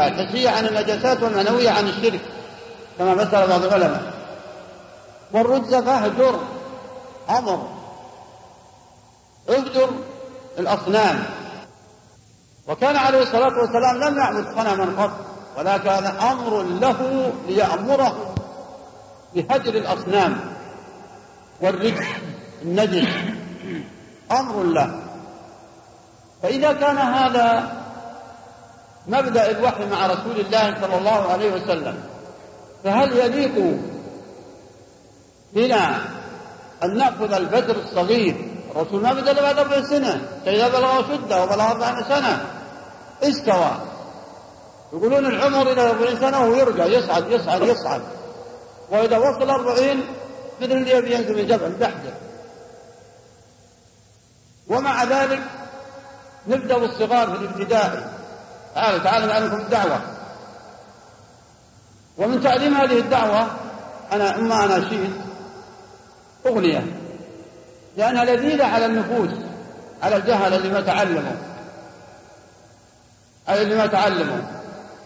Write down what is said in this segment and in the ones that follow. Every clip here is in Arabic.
الحسية عن النجاسات والمعنوية عن الشرك كما مثل بعض العلماء. والرجز فاهجر أمر. اهجر الأصنام. وكان عليه الصلاة والسلام لم يعبد صنما قط ولكن أمر له ليأمره بهجر الأصنام والرجس النجس. أمر له. فإذا كان هذا مبدأ الوحي مع رسول الله صلى الله عليه وسلم. فهل يليق بنا أن نأخذ البدر الصغير؟ الرسول ما بدأ بعد أربع سنة فإذا بلغ شدة وبلغ أربعين سنة. استوى. يقولون العمر إلى أربعين سنة وهو يرجع يصعد يصعد يصعد. وإذا وصل أربعين مثل اللي يبي ينزل الجبل بحده ومع ذلك نبدأ بالصغار في الابتدائي. تعالوا تعالوا نعلمكم الدعوة. ومن تعليم هذه الدعوة أنا إما أنا شيء أغنية لأنها لذيذة على النفوس على الجهل اللي ما تعلموا على اللي ما تعلموا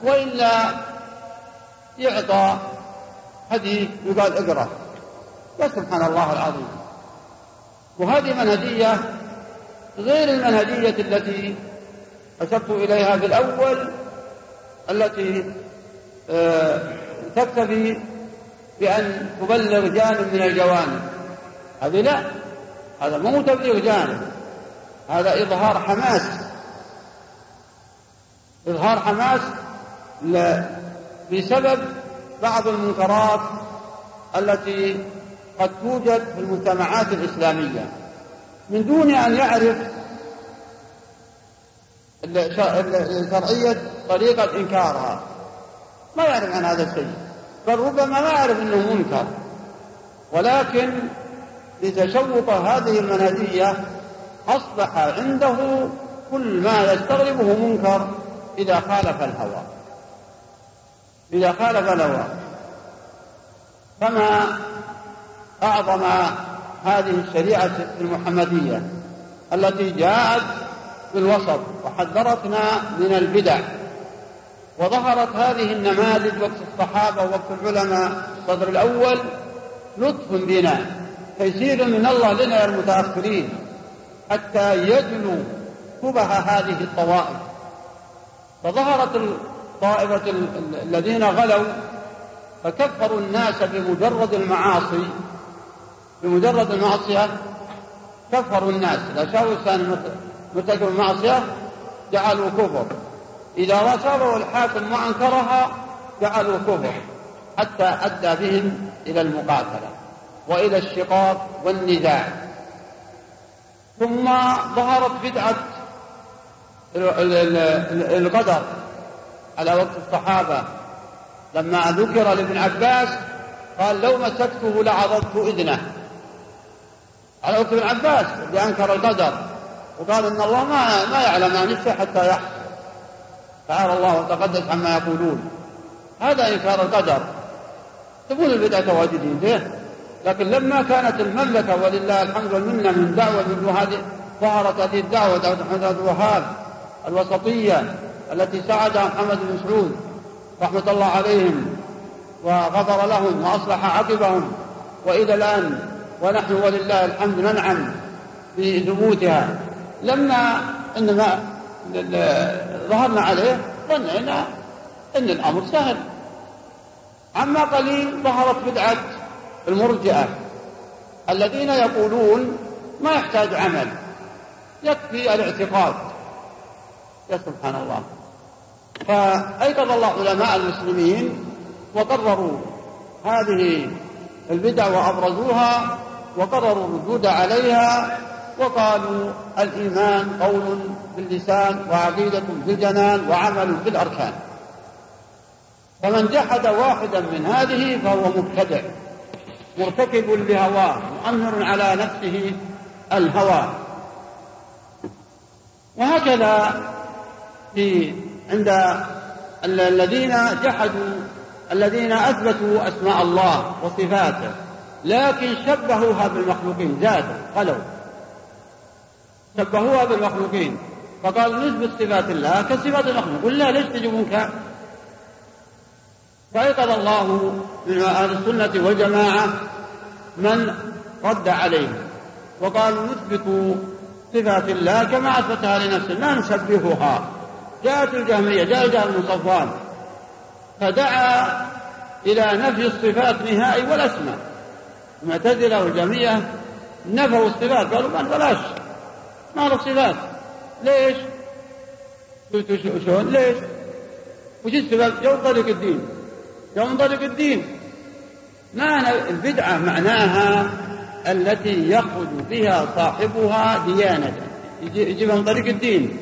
وإلا يعطى حديث يقال اقرأ. سبحان الله العظيم. وهذه منهجية غير المنهجية التي أشرت إليها في الأول التي آه، تكتفي بأن تبلغ جانب من الجوانب. هذه لا هذا مو تبليغ جانب هذا إظهار حماس. إظهار حماس بسبب بعض المنكرات التي قد توجد في المجتمعات الإسلامية. من دون أن يعرف شرعية طريقة إنكارها ما يعرف عن هذا الشيء. بل ربما ما يعرف أنه منكر. ولكن لتشوق هذه المنهجية أصبح عنده كل ما يستغربه منكر إذا خالف الهوى. إذا خالف الهوى. فما أعظم هذه الشريعة المحمدية التي جاءت بالوسط وحذرتنا من البدع. وظهرت هذه النماذج وقت الصحابة وقت العلماء الصدر الأول لطف بنا تيسير من الله لنا المتأخرين حتى يجلوا شبه هذه الطوائف. فظهرت الطائفة الذين غلوا فكفروا الناس بمجرد المعاصي بمجرد المعصية كفروا الناس. إذا شافوا الإنسان مرتكب المعصية جعلوا كفر. إذا رسله الحاكم وأنكرها جعلوا كفر حتى أدى بهم إلى المقاتلة وإلى الشقاق والنزاع ثم ظهرت بدعة القدر على وقت الصحابة. لما ذكر لابن عباس قال لو مسكته لعضضت إذنه. على وقت ابن عباس اللي أنكر القدر وقال إن الله ما ما يعلم عن الشيء حتى يحصل. تعالى الله وتقدس عما يقولون. هذا إنكار القدر. تقول البدعة واجدين فيه لكن لما كانت المملكة ولله الحمد والمنة من دعوة مثل هذه ظهرت هذه الدعوة دعوة محمد عبد الوهاب الوسطية التي ساعدها محمد بن سعود رحمة الله عليهم وغفر لهم وأصلح عقبهم. وإلى الآن ونحن ولله الحمد ننعم بثبوتها لما إنما ظهرنا عليه ظننا أن الأمر سهل. عما قليل ظهرت بدعة المرجئة الذين يقولون ما يحتاج عمل يكفي الاعتقاد. يا سبحان الله. فأيقظ الله علماء المسلمين وقرروا هذه البدع وأبرزوها وقرروا الردود عليها وقالوا الإيمان قول باللسان وعقيدة بالجنان وعمل بالأركان فمن جحد واحدا من هذه فهو مبتدع مرتكب لهواه مؤمر على نفسه الهوى. وهكذا في عند الذين جحدوا الذين أثبتوا أسماء الله وصفاته لكن شبهوها بالمخلوقين زادوا قالوا شبهوها بالمخلوقين فقالوا نثبت صفات الله؟ كصفات المخلوق. قل لا ليش تجيبون فأيقظ الله من أهل السنة والجماعة من رد عليه وقالوا نثبت صفات الله كما أثبتها لنفسه. لا نشبهها. جاءت الجهمية جاء جاء بن صفوان فدعا إلى نفي الصفات نهائي والأسماء المعتزلة والجميع نفوا الصفات قالوا بلاش ما له صفات. ليش؟ قلت شلون؟ ليش؟ وش السبب؟ يوم طريق الدين. يوم طريق الدين. معنى البدعة معناها التي يخرج بها صاحبها ديانة يجيبها من طريق الدين.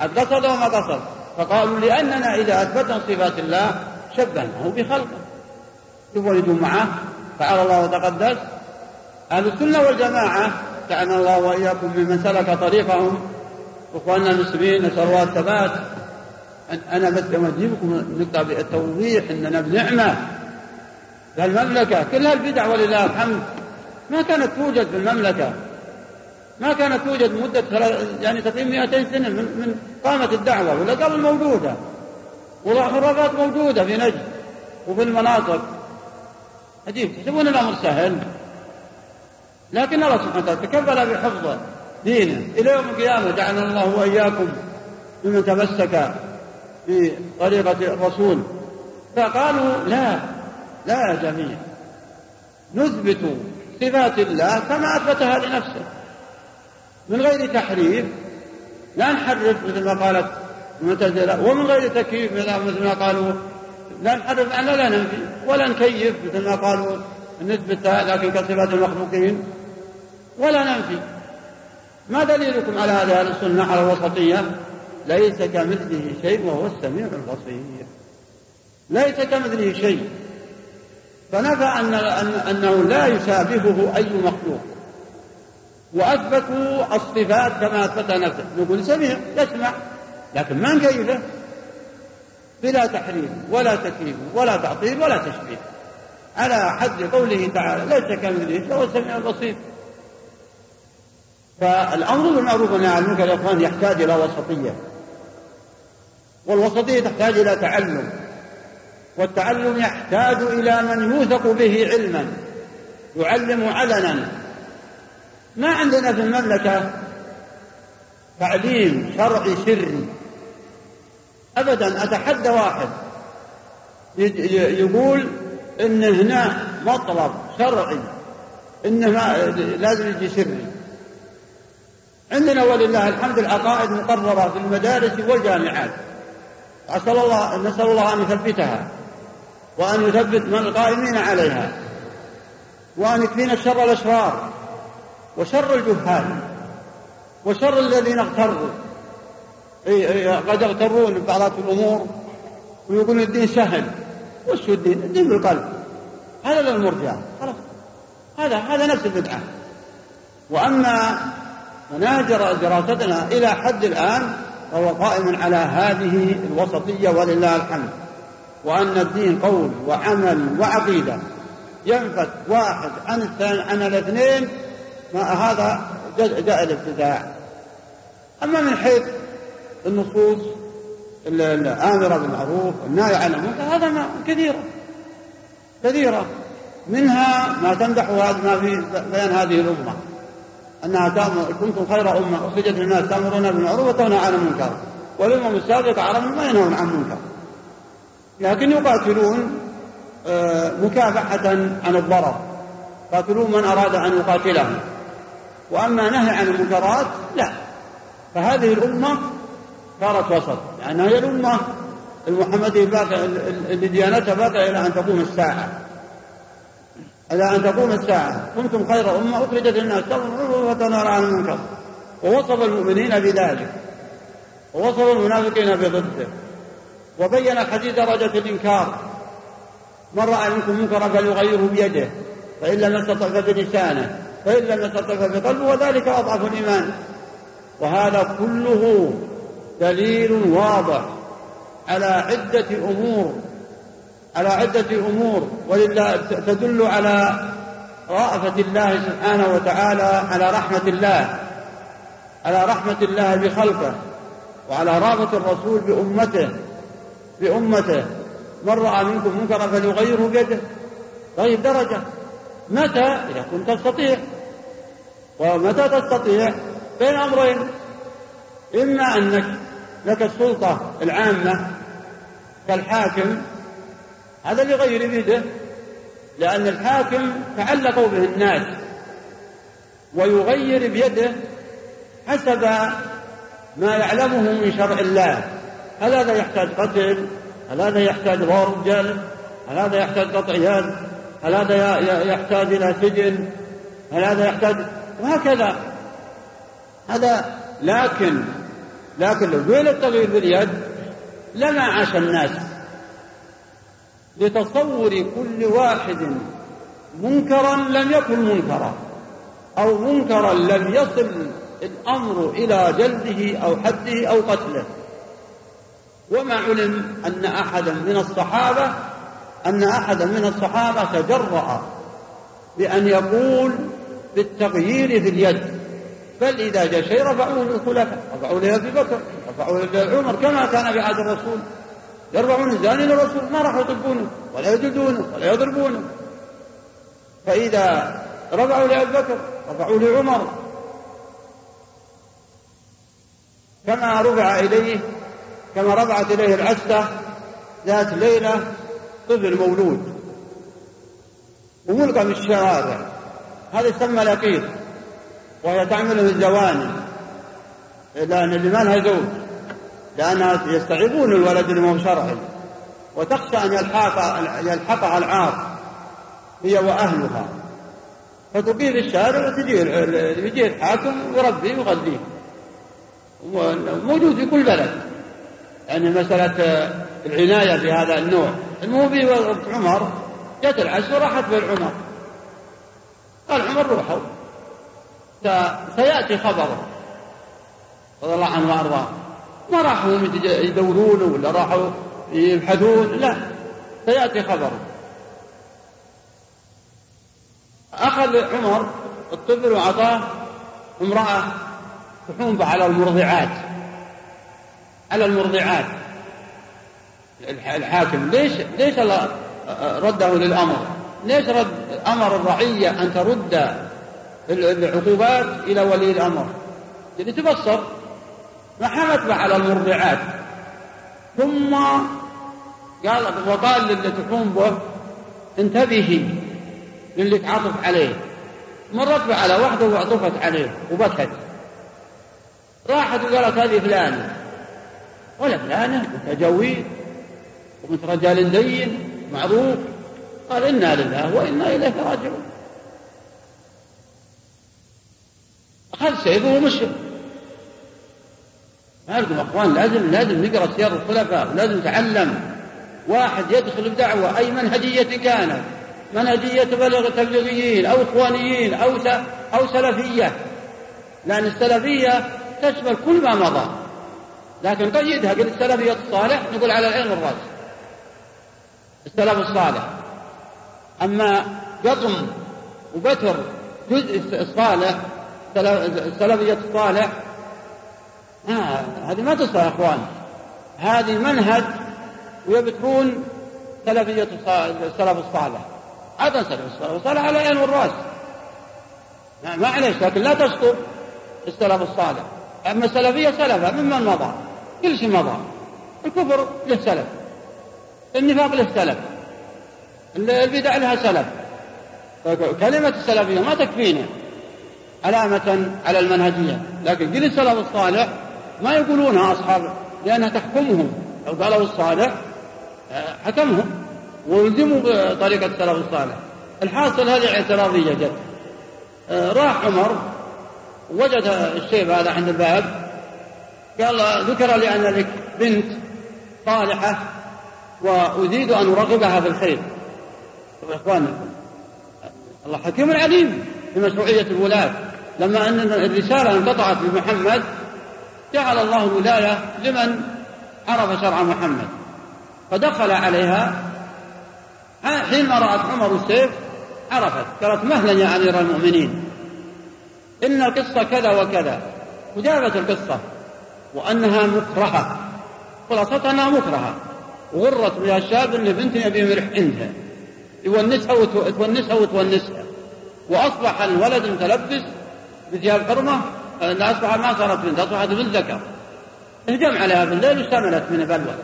قصد وما قصد فقالوا لأننا إذا أثبتنا صفات الله شبهناه بخلقه. شوفوا معه. تعالى الله وتقدس. أهل السنة والجماعة جعلنا الله وإياكم ممن سلك طريقهم. إخواننا المسلمين نسأل الله الثبات. أنا بس أجيبكم نقطة بالتوضيح أننا بنعمة. المملكة كلها البدع ولله الحمد. ما كانت توجد في المملكة. ما كانت توجد مدة يعني تقريبا 200 سنة من, من قامت الدعوة ولا قبل موجودة. والخرافات موجودة في نجد وفي المناطق. عجيب تحسبون الأمر سهل؟ لكن الله سبحانه وتعالى تكفل بحفظ دينه. إلى يوم القيامة جعلنا الله وإياكم ممن تمسك بطريقة الرسول. فقالوا لا لا يا جميع. نثبت صفات الله كما أثبتها لنفسه. من غير تحريف لا نحرف مثل ما قالت المعتزلة ومن غير تكييف مثل ما قالوا لا نحرف أن لا ننفي ولا نكيف مثل ما قالوا نثبت لكن كصفات المخلوقين ولا ننفي. ما دليلكم على هذه السنة على الوسطية؟ ليس كمثله شيء وهو السميع البصير. ليس كمثله شيء. فنفى أن أنه لا يشابهه أي مخلوق. وأثبتوا الصفات كما أثبت نفسه. نقول سميع يسمع لكن ما نكيفه بلا تحريف ولا تكييف ولا تعطيل ولا تشبيه. على حد قوله تعالى ليس كمثله هو السميع البصير. فالأمر بالمعروف والنهي عن المنكر يا إخوان يحتاج إلى وسطية. والوسطية تحتاج إلى تعلم. والتعلم يحتاج إلى من يوثق به علما يعلم علنا. ما عندنا في المملكة تعليم شرعي سري. أبدا أتحدى واحد يقول إن هنا مطلب شرعي. إنه لازم يجي سري. عندنا ولله الحمد العقائد مقررة في المدارس والجامعات. أسأل الله نسأل الله أن يثبتها وأن يثبت من القائمين عليها وأن يكفينا شر الأشرار وشر الجهال وشر الذين اغتروا. قد يغترون ببعض الأمور ويقولون الدين سهل. وش الدين؟ الدين بالقلب. هذا للمرجع. خلاص. هذا هذا نفس البدعة. وأما مناهج دراستنا إلى حد الآن فهو قائم على هذه الوسطية ولله الحمد. وأن الدين قول وعمل وعقيدة. ينفت واحد عن الثاني عن الاثنين ما هذا جاء الابتداع. أما من حيث النصوص الآمرة بالمعروف والنهي عن المنكر هذا ما كثيرة كثيرة منها ما تمدح ما في بيان هذه الأمة. أنها تأمر كنتم خير أمة أخرجت للناس تأمرون بالمعروف وتنهون عن المنكر. والأمم السابقة عرفوا ما ينهون عن المنكر لكن يقاتلون آه، مكافحة عن الضرر. يقاتلون من أراد أن يقاتلهم. وأما نهي عن المنكرات لا. فهذه الأمة صارت وسط لأنها هي الأمة المحمدية اللي ديانتها باقية إلى أن تقوم الساعة. إلى أن تقوم الساعة. كنتم خير أمة أخرجت للناس تأمرون وتنهون عن المنكر. ووصف المؤمنين بذلك. ووصف المنافقين بضده. وبين الحديث درجة الإنكار. من رأى منكم منكرا فليغيره بيده. فإن لم يستطع فبلسانه. فإن لم يستطع فبقلبه وذلك أضعف الإيمان. وهذا كله دليل واضح على عدة أمور على عدة أمور ولله تدل على رأفة الله سبحانه وتعالى على رحمة الله على رحمة الله بخلقه وعلى رغبة الرسول بأمته بأمته. من رأى منكم منكرا فليغيره بيده. طيب درجة. متى؟ إذا كنت تستطيع. ومتى تستطيع؟ بين أمرين. إما أنك لك السلطة العامة كالحاكم هذا لغير بيده لأن الحاكم تعلقوا به الناس ويغير بيده حسب ما يعلمه من شرع الله. هل هذا يحتاج قتل؟ هل هذا يحتاج ضرب جلد هل هذا يحتاج قطع يد؟ هل هذا يحتاج إلى سجن؟ هل هذا يحتاج؟ وهكذا. هذا لكن لكن لو جعل التغيير باليد لما عاش الناس لتصور كل واحد منكرا لم يكن منكرا أو منكرا لم يصل الأمر إلى جلده أو حده أو قتله. وما علم أن أحدا من الصحابة أن أحدا من الصحابة تجرأ بأن يقول بالتغيير في اليد. بل إذا جاء شيء رفعوه للخلفاء رفعوه لأبي بكر رفعوه لعمر كما كان في عهد الرسول. يرفعون الزاني للرسول ما راح يطبونه ولا يجلدونه ولا يضربونه. فإذا رفعوا لأبي بكر رفعوا لعمر. كما رفع إليه كما رفعت إليه العسة ذات ليلة طفل مولود. وملقى في الشوارع هذا يسمى لقيط وهي تعمل في الزواني لأن اللي ما لها زوج لأنها يستعيبون الولد اللي هو شرعي وتخشى أن يلحق يلحقها العار. هي وأهلها. فتقيم الشارع وتجي يجي الحاكم يربيه ويغذيه. موجود في كل بلد. يعني مسألة العناية بهذا النوع. المهم في عمر جت العشر راحت بالعمر. قال عمر روحوا. سيأتي خبره رضي الله عنه وأرضاه. ما راحوا يدورون ولا راحوا يبحثون؟ لا. سيأتي خبره أخذ عمر الطفل وأعطاه امرأة تحوم على المرضعات. على المرضعات. الحاكم ليش ليش رده للأمر؟ ليش رد أمر الرعية أن ترد العقوبات إلى ولي الأمر. يعني تبصر. ما حمت على المرضعات. ثم قال وقال للي تحوم به انتبهي للي تعطف عليه. مرت على واحدة وعطفت عليه وبكت. راحت وقالت هذه فلانة. ولا فلانة متجويد ومثل رجال دين معروف. قال إنا لله وإنا إليه راجعون. أخذ سيفه ما لكم أخوان لازم لازم نقرأ سير الخلفاء ولازم نتعلم. واحد يدخل بدعوة أي منهجية كانت؟ منهجية تبليغيين أو إخوانيين أو أو سلفية. لأن السلفية تشمل كل ما مضى. لكن قيدها قل السلفية الصالح نقول على العين والرأس السلف الصالح. أما قطم وبتر جزء الصالح السلفية الصالح آه هذه ما تصلح يا إخوان. هذه منهج ويبترون سلفية السلف الصالح. هذا سلف السلف الصالح على العين والرأس. معلش لكن لا تسقط السلف الصالح. أما السلفية سلفة ممن مضى؟ كل شيء مضى. الكفر له سلف. النفاق له سلف. البدع لها سلف. كلمة السلفية ما تكفينا علامة على المنهجية. لكن قل السلف الصالح ما يقولونها أصحاب لأنها تحكمهم. لو قالوا الصالح حكمهم. وألزموا بطريقة السلف الصالح. الحاصل هذه اعتراضية جد. راح عمر وجد الشيب هذا عند الباب. قال ذكر لي أن لك بنت صالحة وأزيد أن أرغبها في الخير. إخواني الله حكيم عليم في مشروعية الولاة. لما أن الرسالة انقطعت بمحمد جعل الله الولاية لمن عرف شرع محمد. فدخل عليها حينما رأت عمر السيف عرفت قالت مهلا يا أمير المؤمنين إن القصة كذا وكذا. وجابت القصة وأنها مكرهة خلاصتها أنها مكرهة. وغرت بها الشاب ان بنت أبي مرح عندها يونسها وتونسها وتونسها. وأصبح الولد متلبس بثياب حرمه لا أصبح ما صارت بنت اصبحت بنت ذكر اهجم عليها بالليل واشتملت من بلوى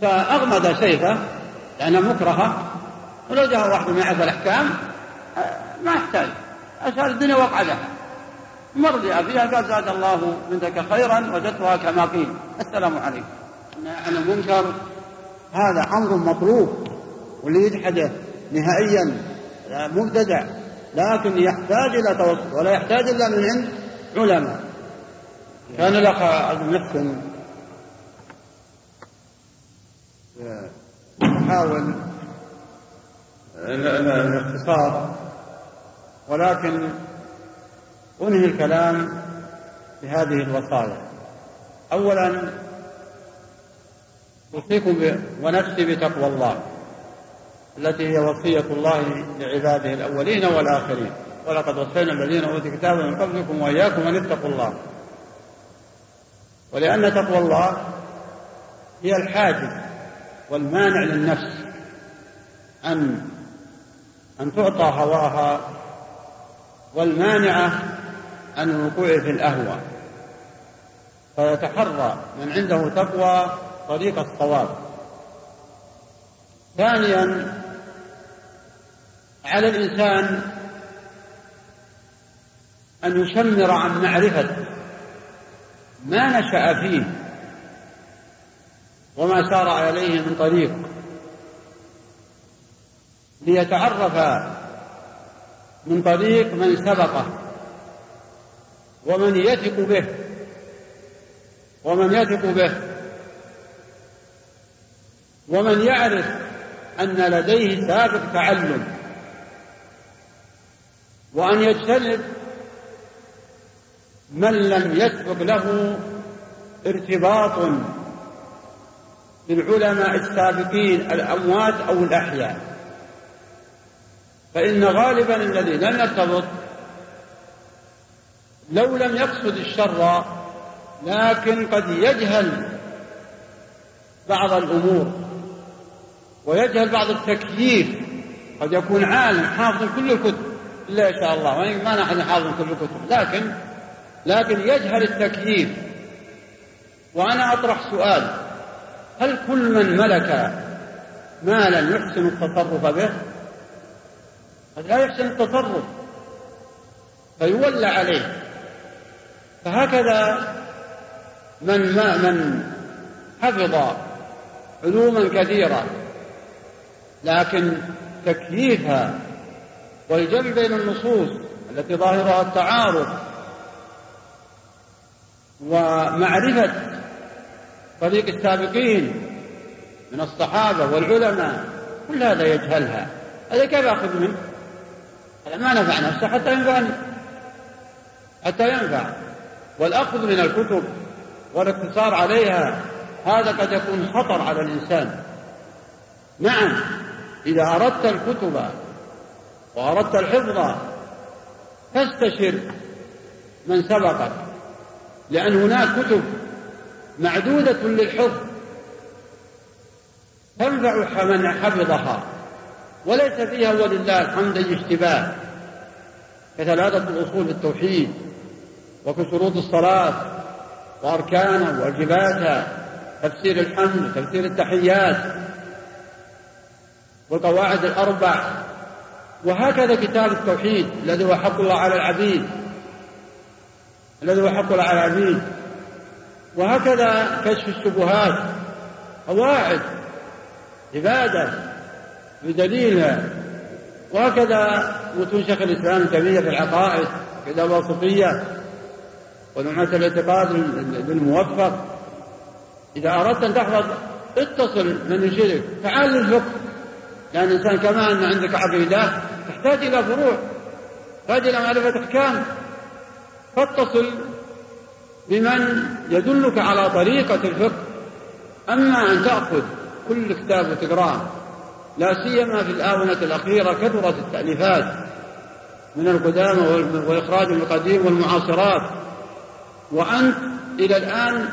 فاغمد سيفه لأنها مكرهة ولو جاء واحد ما يعرف الأحكام ما يحتاج. أشار الدنيا وقع لها مر لأبيها قال زاد الله بنتك خيرا وجدتها كما قيل. السلام عليكم. عن المنكر هذا أمر مطلوب واللي يجحده نهائيا مبتدع. لكن يحتاج إلى توسط ولا يحتاج إلا من عند علماء. كان الأخ عبد المحسن. يحاول الاختصار ولكن أنهي الكلام بهذه الوصايا. أولا أوصيكم ونفسي بتقوى الله. التي هي وصية الله لعباده الأولين والآخرين. ولقد وصينا الذين أوتوا الكتاب من قبلكم وإياكم أن اتقوا الله. ولأن تقوى الله هي الحاجز والمانع للنفس أن أن تعطى هواها والمانعة عن الوقوع في الأهوى. فيتحرى من عنده تقوى طريق الصواب. ثانيا على الإنسان أن يشمر عن معرفة ما نشأ فيه وما سار عليه من طريق ليتعرف من طريق من سبقه ومن يثق به ومن يثق به ومن يعرف أن لديه سابق تعلم وأن يجتنب من لم يسبق له ارتباط بالعلماء السابقين الأموات أو الأحياء. فإن غالبا الذي لم يرتبط لو لم يقصد الشر لكن قد يجهل بعض الأمور ويجهل بعض التكييف قد يكون عالم حافظ كل الكتب. إلا إن شاء الله ما نحن حافظ كل الكتب لكن لكن يجهل التكييف. وأنا أطرح سؤال. هل كل من ملك مالا يحسن التصرف به؟ قد لا يحسن التصرف فيولى عليه. فهكذا من ما من حفظ علوما كثيرة لكن تكييفها والجمع بين النصوص التي ظاهرها التعارض ومعرفة طريق السابقين من الصحابة والعلماء كل هذا يجهلها. هذا كيف أخذ منه؟ هذا ما نفع نفسه حتى ينفعني حتى ينفع. والأخذ من الكتب والاقتصار عليها هذا قد يكون خطر على الإنسان. نعم إذا أردت الكتب وأردت الحفظ فاستشر من سبقك لأن هناك كتب معدودة للحفظ تنفع من حفظها وليس فيها ولله الحمد أي اشتباه كثلاثة الأصول في التوحيد وكشروط الصلاة وأركانها وواجباتها تفسير الحمد وتفسير التحيات والقواعد الأربع وهكذا كتاب التوحيد الذي هو حق الله على العبيد. الذي هو حق الله على العبيد. وهكذا كشف الشبهات. قواعد. عبادة. بدليلها. وهكذا متون شيخ الإسلام تيمية في العقائد كذا الواسطية. ونعمة الاعتقاد للموفق إذا أردت أن تحفظ اتصل من يشرك تعال للفقه. لأن الإنسان كما أن عندك عقيدة تحتاج إلى فروع تحتاج إلى معرفة أحكام. فاتصل بمن يدلك على طريقة الفقه. أما أن تأخذ كل كتاب وتقرأه لا سيما في الآونة الأخيرة كثرت التأليفات من القدامى وإخراج القديم والمعاصرات. وأنت إلى الآن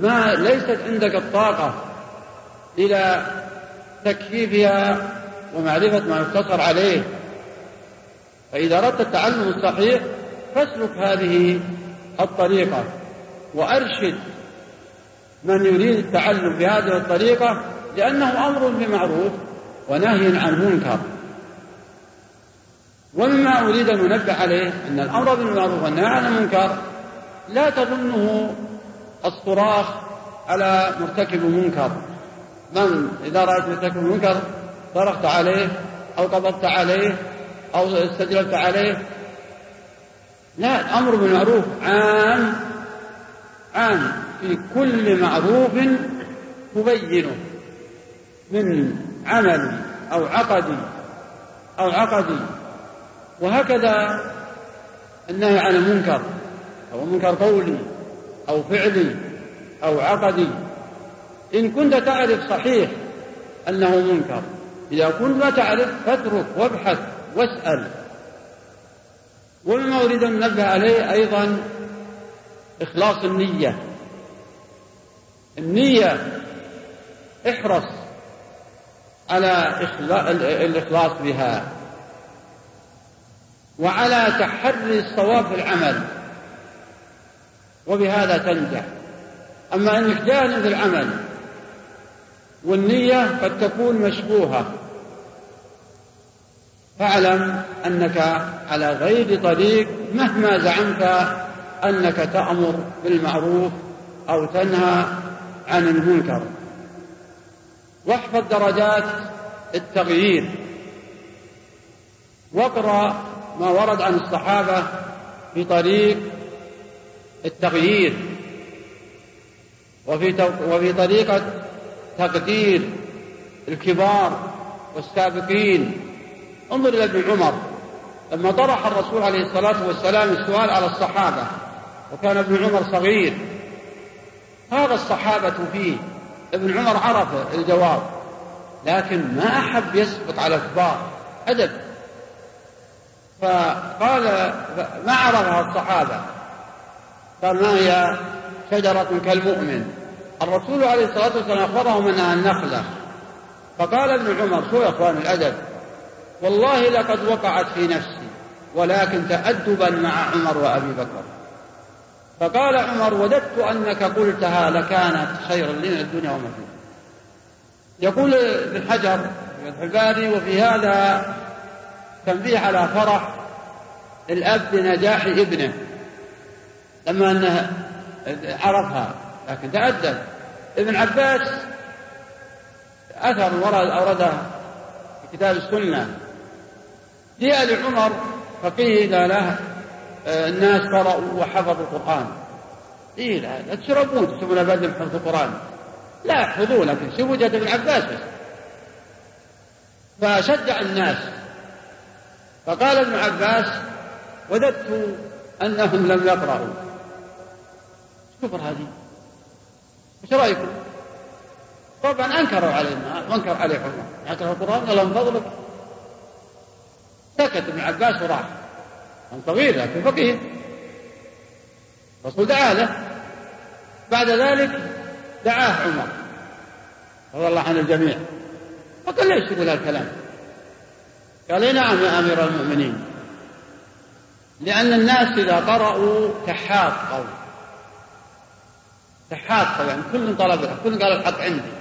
ما ليست عندك الطاقة إلى تكييفها ومعرفة ما يقتصر عليه. فإذا أردت التعلم الصحيح فاسلك هذه الطريقة وأرشد من يريد التعلم بهذه الطريقة لأنه أمر بمعروف ونهي عن منكر ومما أريد أن أنبه عليه أن الأمر بالمعروف والنهي عن المنكر لا تظنه الصراخ على مرتكب منكر. من إذا رأيت مرتكب منكر صرخت عليه أو قبضت عليه أو استجلبت عليه. لا الأمر بالمعروف عام عام. في كل معروف تبينه من عمل أو عقدي أو عقدي وهكذا النهي عن المنكر أو منكر قولي أو فعلي أو عقدي. إن كنت تعرف صحيح أنه منكر إذا كنت ما تعرف فاترك وابحث واسأل. ومما أريد أن ننبه عليه أيضا إخلاص النية. النية احرص على الإخلاص بها. وعلى تحري الصواب في العمل. وبهذا تنجح. أما أنك جاهل في العمل والنية قد تكون مشبوهة. فاعلم أنك على غير طريق مهما زعمت أنك تأمر بالمعروف أو تنهى عن المنكر. واحفظ درجات التغيير. واقرأ ما ورد عن الصحابة في طريق التغيير. وفي وفي طريقة تقدير الكبار والسابقين. انظر إلى ابن عمر لما طرح الرسول عليه الصلاة والسلام السؤال على الصحابة وكان ابن عمر صغير. هذا الصحابة فيه؟ ابن عمر عرف الجواب لكن ما أحب يسقط على الكبار أدب. فقال ما عرفها الصحابة؟ قال ما هي شجرة كالمؤمن. الرسول عليه الصلاة والسلام أخبرهم أنها النخلة فقال ابن عمر شو يا أخوان الأدب؟ والله لقد وقعت في نفسي ولكن تأدبا مع عمر وأبي بكر. فقال عمر وددت أنك قلتها لكانت خيرا من الدنيا وما فيها. يقول ابن حجر في الباري وفي هذا تنبيه على فرح الأب بنجاح ابنه لما أنه عرفها. لكن تأدب ابن عباس أثر ورد أورده في كتاب السنة. جاء لعمر فقيل له آه، الناس قرأوا وحفظوا القرآن. قيل لا تشربون تسمون بدل حفظ القرآن. لا يحفظوا لكن شوفوا جد ابن عباس. بس فشجع الناس. فقال ابن عباس وددت أنهم لم يقرأوا. كفر هذه إيش رأيكم؟ طبعا انكروا علينا وانكر عليه عمر أنكر القرآن قال من فضلك؟ سكت ابن عباس وراح. كان صغير لكن فقيه الرسول دعا له. بعد ذلك دعاه عمر. رضي الله عن الجميع. فقال ليش تقول هالكلام؟ قال لي نعم يا أمير المؤمنين. لأن الناس إذا قرأوا تحاقوا تحاقوا يعني كل طلب الحق كل قال الحق عندي.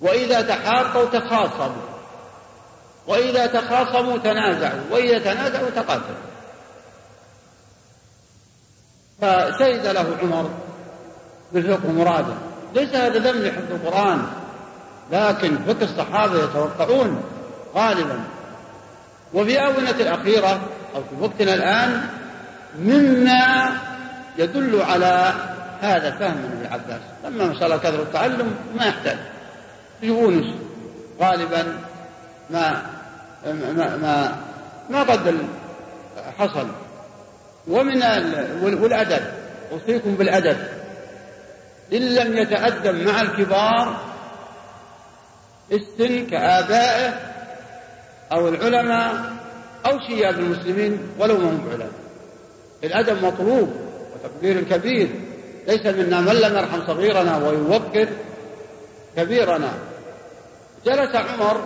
وإذا تحاقوا تخاصموا. وإذا تخاصموا تنازعوا. وإذا تنازعوا تقاتلوا. فشهد له عمر بالفقه مراده ليس هذا ذم لحفظ القرآن. لكن فقه الصحابة يتوقعون غالبا. وفي آونة الأخيرة أو في وقتنا الآن مما يدل على هذا فهم من ابن عباس شاء الله كثر التعلم ما يحتاج. يونس غالبا ما ما ما, ما قد حصل. ومن والأدب. أوصيكم بالأدب. إن لم يتأدب مع الكبار السن كآبائه أو العلماء أو شياب المسلمين ولو ما هم علماء. الأدب مطلوب. وتقدير الكبير ليس منا من لم يرحم صغيرنا ويوقر كبيرنا. جلس عمر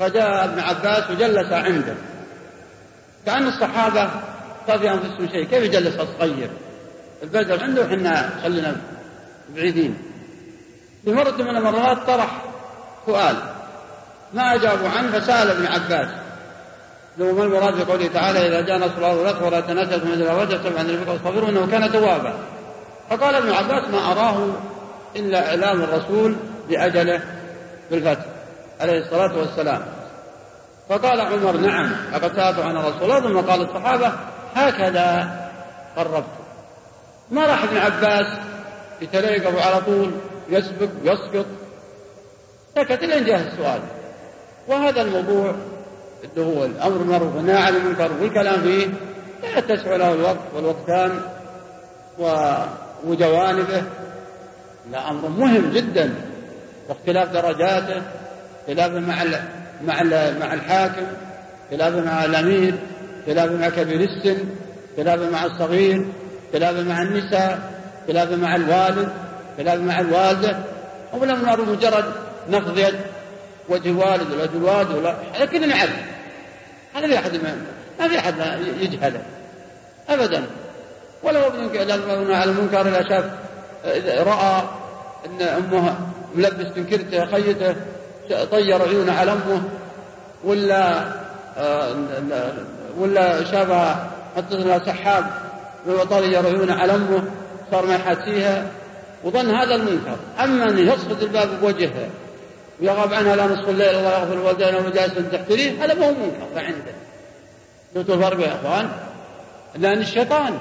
فجاء ابن عباس وجلس عنده. كأن الصحابة صار في أنفسهم شيء. كيف يجلس الصغير؟ البدر عنده وحنا خلينا بعيدين. في مرة من المرات طرح سؤال. ما أجابوا عنه؟ فسأل ابن عباس. ما المراد بقوله تعالى إذا جاء نصر الله والفتح ولا تنازلوا من إذا وجدتم عن الفقه واصطبروا إنه كان توابا. فقال ابن عباس ما أراه إلا إعلام الرسول بأجله بالفتح عليه الصلاة والسلام. فقال عمر نعم لقد سألت عن رسول الله ثم قال الصحابة هكذا قربت. ما راح ابن عباس يتليقف على طول يسبق ويسقط سكت لين جاء السؤال. وهذا الموضوع هو الأمر بالمعروف والنهي عن المنكر والكلام فيه لا يتسع له الوقت والوقتان وجوانبه. لا أمر مهم جدا واختلاف درجاته خلافه مع مع مع الحاكم خلافه مع الأمير خلافه مع كبير السن خلافه مع الصغير خلافه مع النساء خلافه مع الوالد خلافه مع الوالدة. هو الأمر مجرد نقض يد وجه الوالد ولا وجه الوالد ولا كلنا نعرف. هذا في أحد ما في أحد يجهله. ابدا. ولو ابن على المنكر إذا شاف رأى إن أمه ملبس تنكرته خيته طير عيونه على أمه ولا آه، ولا شافها حطت سحاب وطير عيونه على أمه صار ما يحاسيها وظن هذا المنكر. أما أن يصفد الباب بوجهها ويغاب عنها لا نصف الليل الله يغفر الوالدين وجالس تحتريه هذا ما هو منكر فعنده شفتوا الفرق يا اخوان لأن الشيطان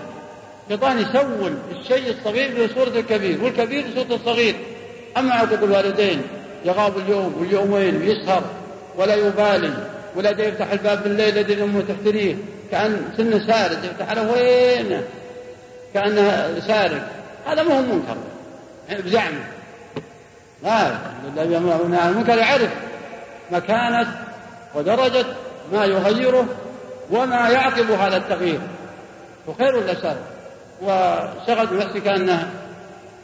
الشيطان يسول الشيء الصغير بصورة الكبير والكبير بصورة الصغير. أما عقوق الوالدين يغاب اليوم واليومين ويسهر ولا يبالي ولا يفتح الباب بالليل يدري أمه تحتريه كأن سن سارد يفتح له وين كأنه سارق. هذا ما هو منكر يعني بزعمه. لا الذي يأمر عن المنكر يعرف مكانة ودرجة ما يغيره وما يعقب هذا التغيير. وخير ولا شر؟ وشغل بنفسي كأنه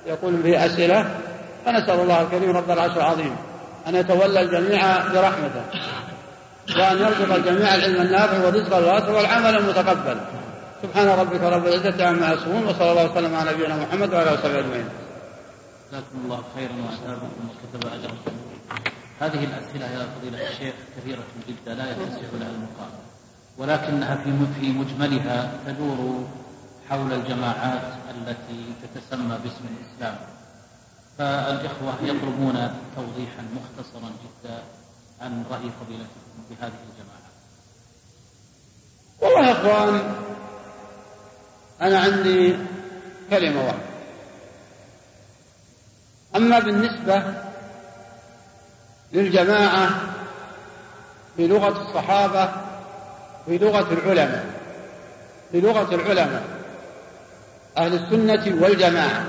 يقول به أسئلة. فنسأل الله الكريم رب العرش العظيم أن يتولى الجميع برحمته وأن يرزق الجميع العلم النافع والرزق الواسع والعمل المتقبل. سبحان ربك رب العزة عما يصفون وصلى الله وسلم على نبينا محمد وعلى آله وصحبه أجمعين. جزاكم الله خيرا وأثابكم وكتب أجركم. هذه الأسئلة يا فضيلة الشيخ كثيرة جدا لا يتسع لها المقام. ولكنها في في مجملها تدور حول الجماعات التي تتسمى باسم الإسلام. فالإخوة يطلبون توضيحا مختصرا جدا عن رأي فضيلتكم بهذه الجماعة. والله يا أخوان أنا عندي كلمة واحدة. أما بالنسبة للجماعة في لغة الصحابة في لغة العلماء في لغة العلماء أهل السنة والجماعة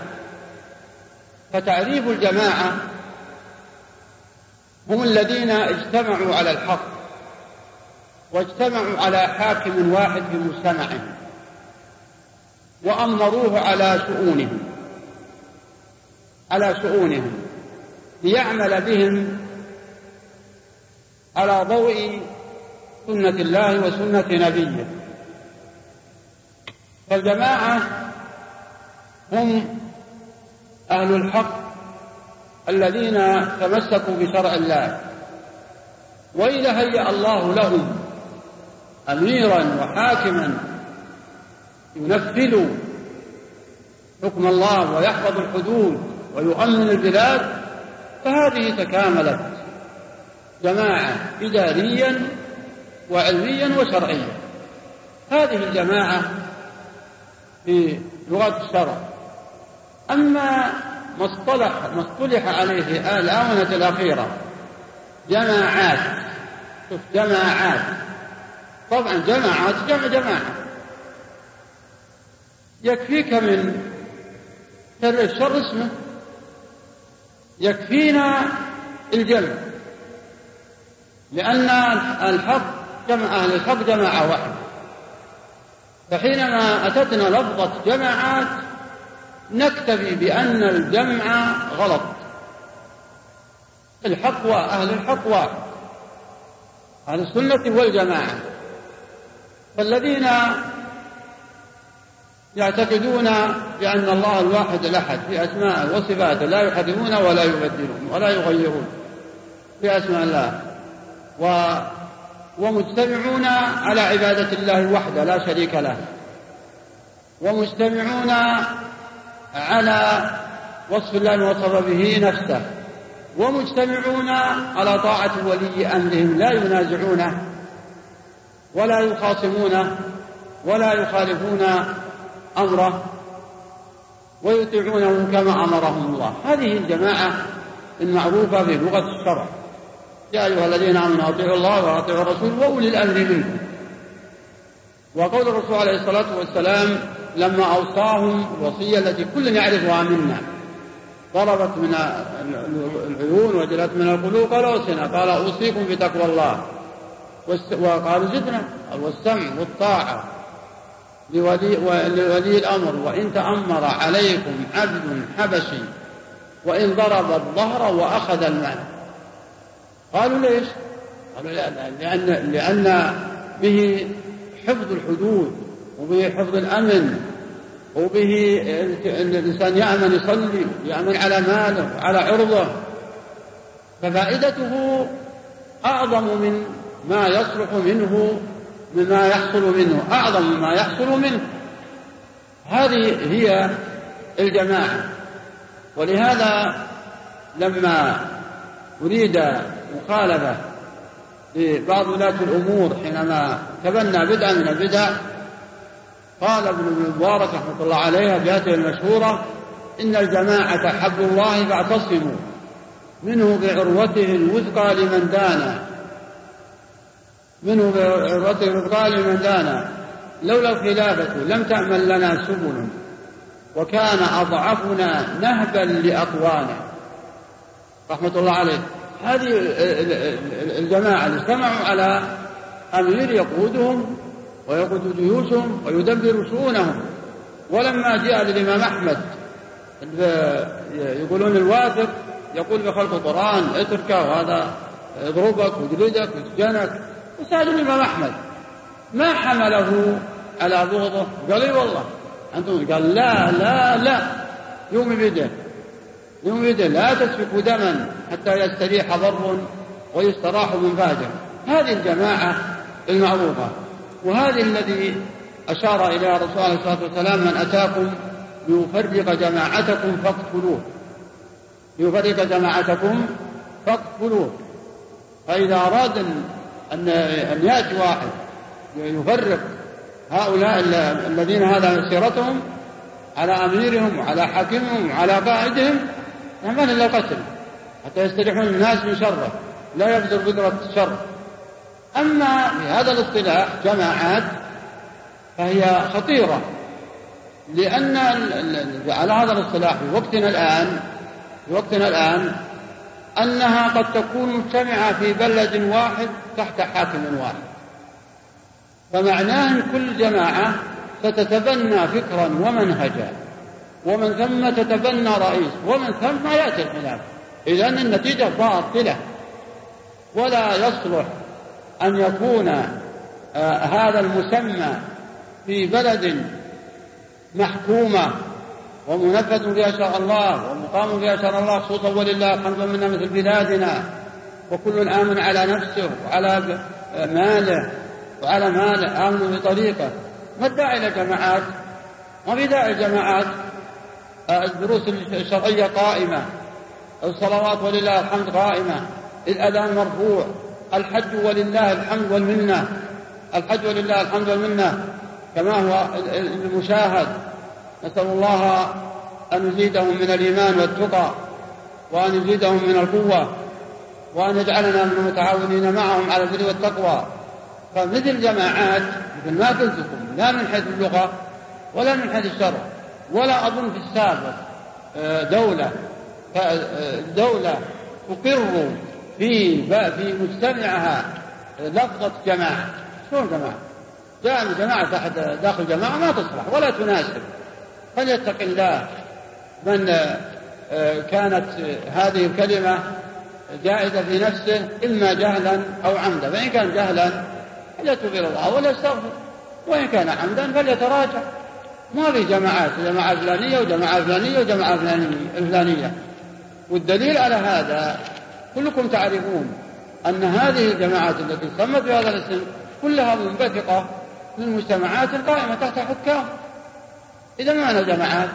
فتعريف الجماعة هم الذين اجتمعوا على الحق واجتمعوا على حاكم واحد في مجتمعهم وأمروه على شؤونهم. على شؤونهم ليعمل بهم على ضوء سنة الله وسنة نبيه. فالجماعة هم أهل الحق الذين تمسكوا بشرع الله. وإذا هيأ الله لهم أميرا وحاكما ينفذ حكم الله ويحفظ الحدود ويؤمن البلاد فهذه تكاملت جماعة إداريا وعلميا وشرعيا. هذه الجماعة في لغة الشرع. أما ما اصطلح ما اصطلح عليه الآونة الأخيرة جماعات شوف جماعات. طبعا جماعات جمع جماعة. يكفيك من شر الشر اسمه. يكفينا الجمع لأن الحق جمع أهل الحق جماعة واحدة فحينما أتتنا لفظة جماعات نكتفي بأن الجمع غلط. الحق أهل الحق واحد. أهل السنة والجماعة. فالذين يعتقدون بأن الله الواحد الأحد في أسماء وصفاته لا يحرمون ولا يبدلون ولا يغيرون في أسماء الله. و ومجتمعون على عبادة الله وحده لا شريك له. ومجتمعون على وصف الله وصف به نفسه. ومجتمعون على طاعة ولي أمرهم لا ينازعونه ولا يخاصمونه ولا يخالفون أمره ويطيعونه كما أمرهم الله. هذه الجماعة المعروفة في لغة الشرع. يا أيها الذين آمنوا أطيعوا الله وأطيعوا الرسول وأولي الأمر منكم. وقول الرسول عليه الصلاة والسلام لما أوصاهم الوصية التي كل يعرفها منا ضربت من العيون وجلت من القلوب قال أوصنا قال أوصيكم بتقوى الله. وقالوا زدنا والسمع والطاعة. لولي, الأمر وإن تأمر عليكم عبد حبشي وإن ضرب الظهر وأخذ المال قالوا ليش؟ قالوا لأن, لأن به حفظ الحدود وبه حفظ الأمن وبه الإنسان يأمن يصلي يأمن على ماله وعلى عرضه ففائدته أعظم من ما يصلح منه مما يحصل منه أعظم مما يحصل منه. هذه هي الجماعة. ولهذا لما أريد مخالفة لبعض ولاة الأمور حينما تبنى بدعة من البدع قال ابن المبارك رحمة الله عليها بهذه المشهورة إن الجماعة حبل الله فاعتصموا منه بعروته الوثقى لمن دانا منه بعروته الوثقى لمن لولا الخلافة لم تعمل لنا سبل. وكان أضعفنا نهبا لأقوانا رحمة الله عليه. هذه الجماعة اللي اجتمعوا على أمير يقودهم ويقود جيوشهم ويدبر شؤونهم. ولما جاء للإمام أحمد يقولون الواثق يقول بخلق القرآن اتركه وهذا يضربك ويجلدك ويسجنك وسأل الإمام أحمد. ما حمله على بغضه قال إي والله. أنتم قال لا لا لا. يوم بيده. يوم بيده. لا تسفكوا دما حتى يستريح ضر ويستراح من فاجر. هذه الجماعة المعروفة. وهذا الذي أشار إلى رسول الله صلى الله عليه وسلم من أتاكم ليفرق جماعتكم فاقتلوه. ليفرق جماعتكم فاقتلوه. فإذا أراد أن أن يأتي واحد يفرق هؤلاء الذين هذا مسيرتهم على أميرهم وعلى حاكمهم وعلى قائدهم يعمل إلا القتل حتى يستريحون الناس من شره لا يبذل بذرة الشر. أما في هذا الاصطلاح جماعات فهي خطيرة لأن على هذا الاصطلاح في وقتنا الآن في وقتنا الآن أنها قد تكون مجتمعة في بلد واحد تحت حاكم واحد. فمعناه أن كل جماعة ستتبنى فكرا ومنهجا ومن ثم تتبنى رئيس ومن ثم يأتي الخلاف إذا النتيجة باطلة. ولا يصلح أن يكون آه هذا المسمى في بلد محكومة ومنفذ فيها شرع الله ومقام فيها شرع الله خصوصا ولله الحمد منا مثل بلادنا. وكل آمن على نفسه وعلى ماله وعلى ماله آمن بطريقه. ما الداعي لجماعات ما في داعي جماعات. الدروس الشرعية قائمة. الصلوات ولله الحمد قائمة. الأذان مرفوع. الحج ولله الحمد والمنة. الحج ولله الحمد والمنة. كما هو المشاهد. نسأل الله أن يزيدهم من الإيمان والتقى وأن يزيدهم من القوة وأن يجعلنا من المتعاونين معهم على البر والتقوى. فمثل جماعات مثل ما قلت لكم لا من حيث اللغة ولا من حيث الشرع ولا أظن في السابق آه، دولة آه، دولة تقر في في مجتمعها لفظة جماعة. شلون جماعة؟ جاء جماعة تحت داخل جماعة ما تصلح ولا تناسب. فليتق الله. من آه، كانت هذه الكلمة جائزة في نفسه إما جهلا أو عمدا. فإن كان جهلا فليتوب إلى الله وليستغفر. وإن كان عمدا فليتراجع. ما في جماعات جماعة فلانية وجماعة فلانية وجماعة فلانية. والدليل على هذا كلكم تعرفون أن هذه الجماعات التي سمت بهذا الاسم كلها منبثقة من مجتمعات قائمة تحت حكام. إذا ما أنا جماعات؟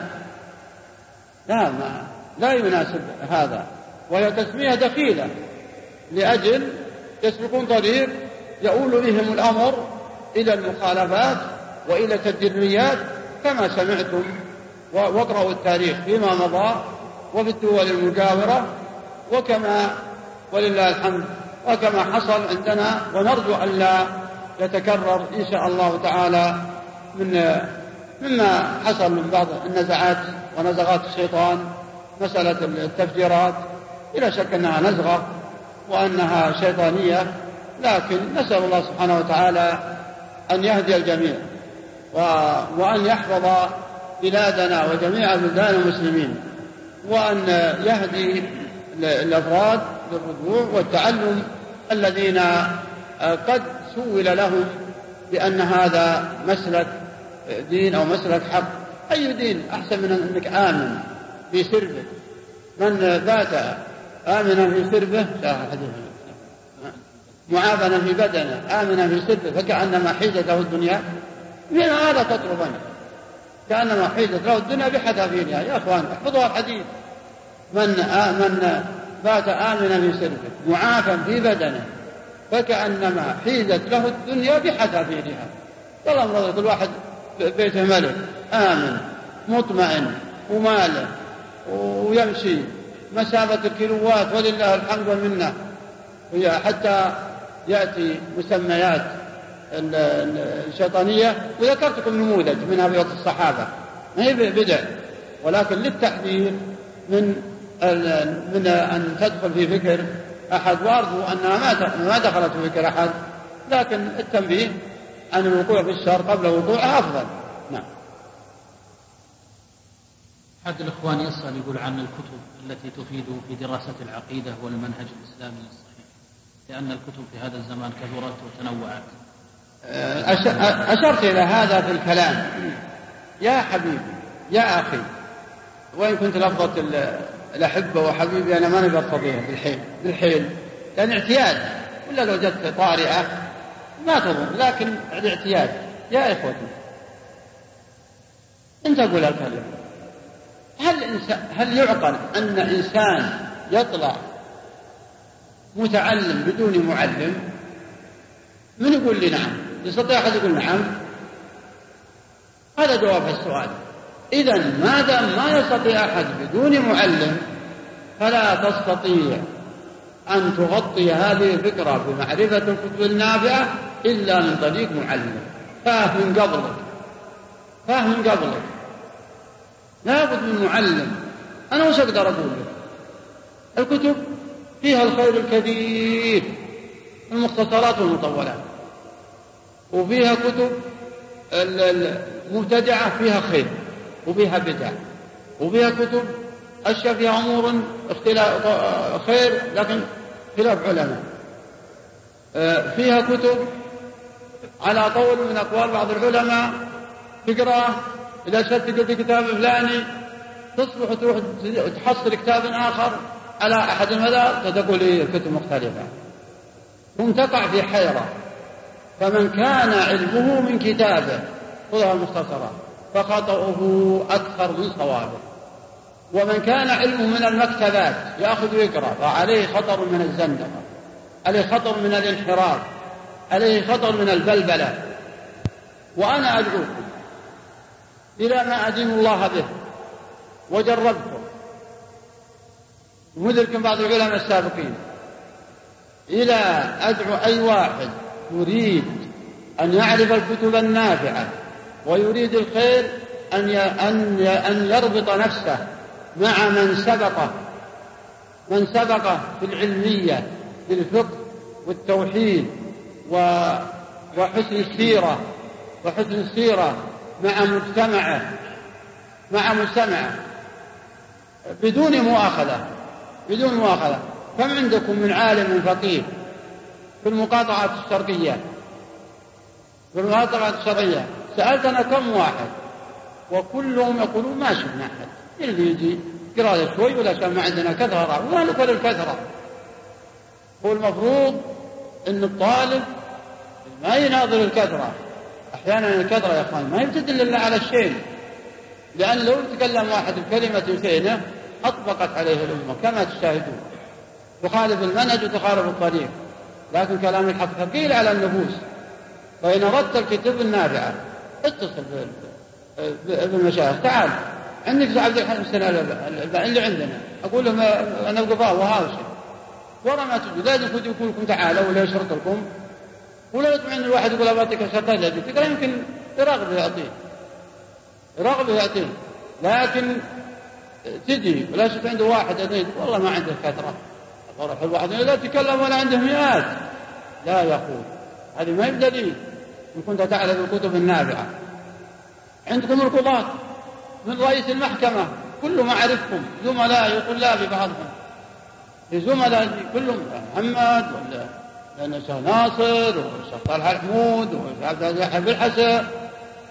لا ما لا يناسب هذا. وهي تسمية دخيلة لأجل يسلكون طريق يؤول بهم الأمر إلى المخالفات وإلى التدريات كما سمعتم واقرأوا التاريخ فيما مضى وفي الدول المجاورة وكما ولله الحمد وكما حصل عندنا ونرجو أن لا يتكرر إن شاء الله تعالى من مما حصل من بعض النزعات ونزغات الشيطان مسألة التفجيرات بلا شك أنها نزغة وأنها شيطانية لكن نسأل الله سبحانه وتعالى أن يهدي الجميع وأن يحفظ بلادنا وجميع بلدان المسلمين وأن يهدي الأفراد للرجوع والتعلم الذين قد سول لهم بأن هذا مسلك دين أو مسلك حق. أي دين أحسن من أنك آمن في سربه؟ من بات آمنا في سربه؟ لا حديث معافنا في بدنه آمنا في سربه فكأنما حيزت له الدنيا من هذا تطلبني كأنما حيزت له الدنيا بحذافيرها يا أخوان احفظوا الحديث. من من بات آمنا في سربه معافا في بدنه فكأنما حيزت له الدنيا بحذافيرها والله كل واحد بيته ملك آمن مطمئن وماله ويمشي. مسافة الكيلوات ولله الحمد والمنة. حتى يأتي مسميات الشيطانية. وذكرتكم نموذج في وقت الصحابة. ما هي بدع. ولكن للتحذير من من أن تدخل في فكر أحد. وأرجو أنها ما دخلت في فكر أحد. لكن التنبيه عن الوقوع في الشر قبل وقوعه أفضل. نعم. أحد الإخوان يسأل يقول عن الكتب التي تفيد في دراسة العقيدة والمنهج الإسلامي الصحيح. لأن الكتب في هذا الزمان كثرت وتنوعت. أشرت إلى هذا في الكلام. يا حبيبي يا أخي وإن كنت لفظة الأحبة وحبيبي أنا ما نقدر فضيها بالحيل بالحيل. لأن اعتياد. ولا لو جت طارئة ما تضر لكن الاعتياد. يا إخوتي أنت قول الكلمة هل هل يعقل أن إنسان يطلع متعلم بدون معلم؟ من يقول لي نعم؟ يستطيع أحد يقول نعم؟ هذا جواب السؤال. إذا ما دام ما يستطيع أحد بدون معلم؟ فلا تستطيع أن تغطي هذه الفكرة بمعرفة الكتب النافعة إلا من طريق معلم. فاه من قبلك فاه من قبلك لابد من معلم. أنا وش أقدر أقول لك الكتب فيها الخير الكثير المختصرات والمطولات. وفيها كتب المبتدعة فيها خير وفيها بدع وفيها كتب أشياء فيها أمور اختلاف خير لكن خلاف علماء. آه، فيها كتب على قول من أقوال بعض العلماء تقرأ إذا قلت كتاب فلاني تصبح تروح تحصل كتاب آخر على أحد المذاهب فتقول إيه الكتب مختلفة. ثم تقع في حيرة. فمن كان علمه من كتابه خذها المختصرات فخطأه أكثر من صوابه. ومن كان علمه من المكتبات يأخذ ويقرأ فعليه خطر من الزندقة عليه خطر من الانحراف. عليه خطر من البلبلة. وأنا أدعوكم إلى ما أدين الله به وجربته. ومدركم بعض العلماء السابقين. إلى أدعو أي واحد يريد أن يعرف الكتب النافعة ويريد الخير أن أن أن يربط نفسه مع من سبقه. من سبقه في العلمية في الفقه والتوحيد وحسن السيرة وحسن السيرة مع مجتمعه مع مجتمعه بدون مؤاخذة بدون مؤاخذة. كم عندكم من عالم فقيه في المقاطعات الشرقية؟ في المقاطعات الشرعية سألتنا كم واحد؟ وكلهم يقولون ما شفنا أحد. اللي يجي قراءة شوي ولا شاء ما عندنا كثرة. ولا نقول الكثرة. هو المفروض أن الطالب ما يناظر الكثرة. أحيانا الكثرة يا أخوان ما يمتدل إلا على الشيء. لأن لو تكلم واحد بكلمة زينة أطبقت عليه الأمة كما تشاهدون. تخالف المنهج وتخالف الطريق. لكن كلام الحق ثقيل على النفوس. فإن أردت الكتب النافعة اتصل بالمشايخ تعال عندك عبد الحسن اللي عندنا. أقول لهم أنا القضاء وهذا ورا ما تجي لا يقول لكم تعالوا ولا يشرط لكم. ولا يطمئن الواحد يقول أبغى شرطين تقرأ يمكن يراغب يعطيه يراغب يعطيه لكن تجي ولا شفت عنده واحد اثنين والله ما عنده كثره فرح الواحد لا تكلم ولا عنده مئات. لا يقول هذه ما بدليل. إن كنت تعرف الكتب النافعة عندكم القضاة من رئيس المحكمة. كل معرفكم زملاء يطلاب ببعضهم زملاء كلهم محمد ولا الشيخ ناصر والشيخ طلحة الحمود والشيخ عبد بالحسن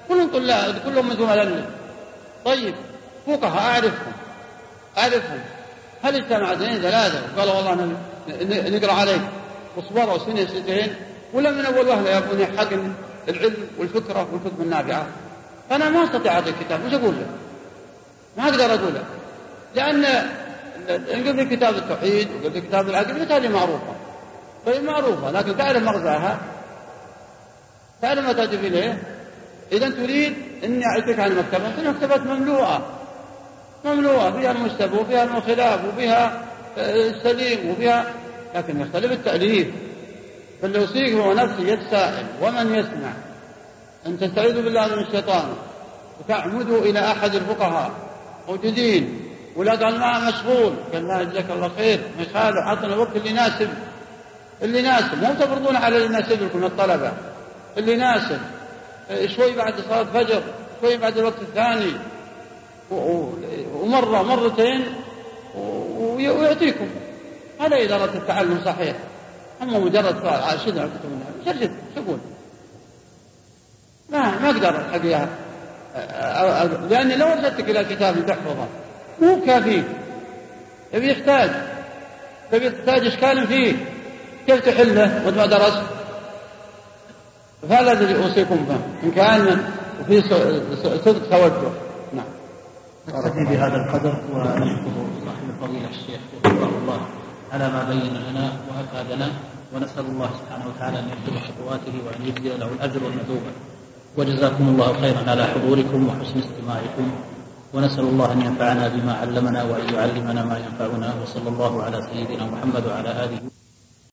كلهم طلاب كلهم من زملاء طيب فقهاء أعرفهم. أعرفهم. هل اجتمع اثنين ثلاثة؟ وقالوا والله نقرأ عليك وصبروا سنة سنتين ولا من أول وهلة يكون حق العلم والفكرة والكتب النافعة. فأنا ما أستطيع أعطي الكتاب. وش أقول له؟ ما أقدر أقول لأن قلت كتاب التوحيد وقلت كتاب العقل هذه معروفة. طيب معروفة لكن تعرف مغزاها؟ تعرف ما تجب إليه؟ إذا تريد أني أعطيك عن مكتبة المكتبات مملوءة. مملوءة فيها المستبى وفيها الخلاف وفيها السليم وفيها لكن يختلف التأليف. فاللي يوصيك هو نفسه يتساءل ومن يسمع؟ أن تستعيذوا بالله من الشيطان. وتعمدوا إلى أحد الفقهاء موجودين. ولا قال ما مشغول قال لا جزاك الله خير. ما يخالف عطنا الوقت اللي يناسب. اللي يناسب. مو تفرضون على اللي يناسب لكم الطلبة. اللي يناسب. شوي بعد صلاة فجر شوي بعد الوقت الثاني. ومرة مرتين ويعطيكم. هذا أردت التعلم صحيح. أما مجرد سؤال عاشدنا على كتب النبي شرد شو أقول؟ ما ما أقدر الحقيقة لأني لو وصلتك إلى كتاب تحفظه مو كافي. تبي يحتاج. تبي تحتاج إشكال فيه. كيف تحله وأنت ما درست؟ فهذا الذي أوصيكم به. إن كان في صدق توجه. نعم. نكتفي بهذا القدر ونشكر صاحب الفضيلة الشيخ وفقه الله على ما بين لنا وأفادنا. ونسأل الله سبحانه وتعالى أن يكتب خطواته وأن يجزي له الأجر والمثوبة. وجزاكم الله خيرا على حضوركم وحسن استماعكم. ونسأل الله أن ينفعنا بما علمنا وأن يعلمنا ما ينفعنا وصلى الله على سيدنا محمد وعلى آله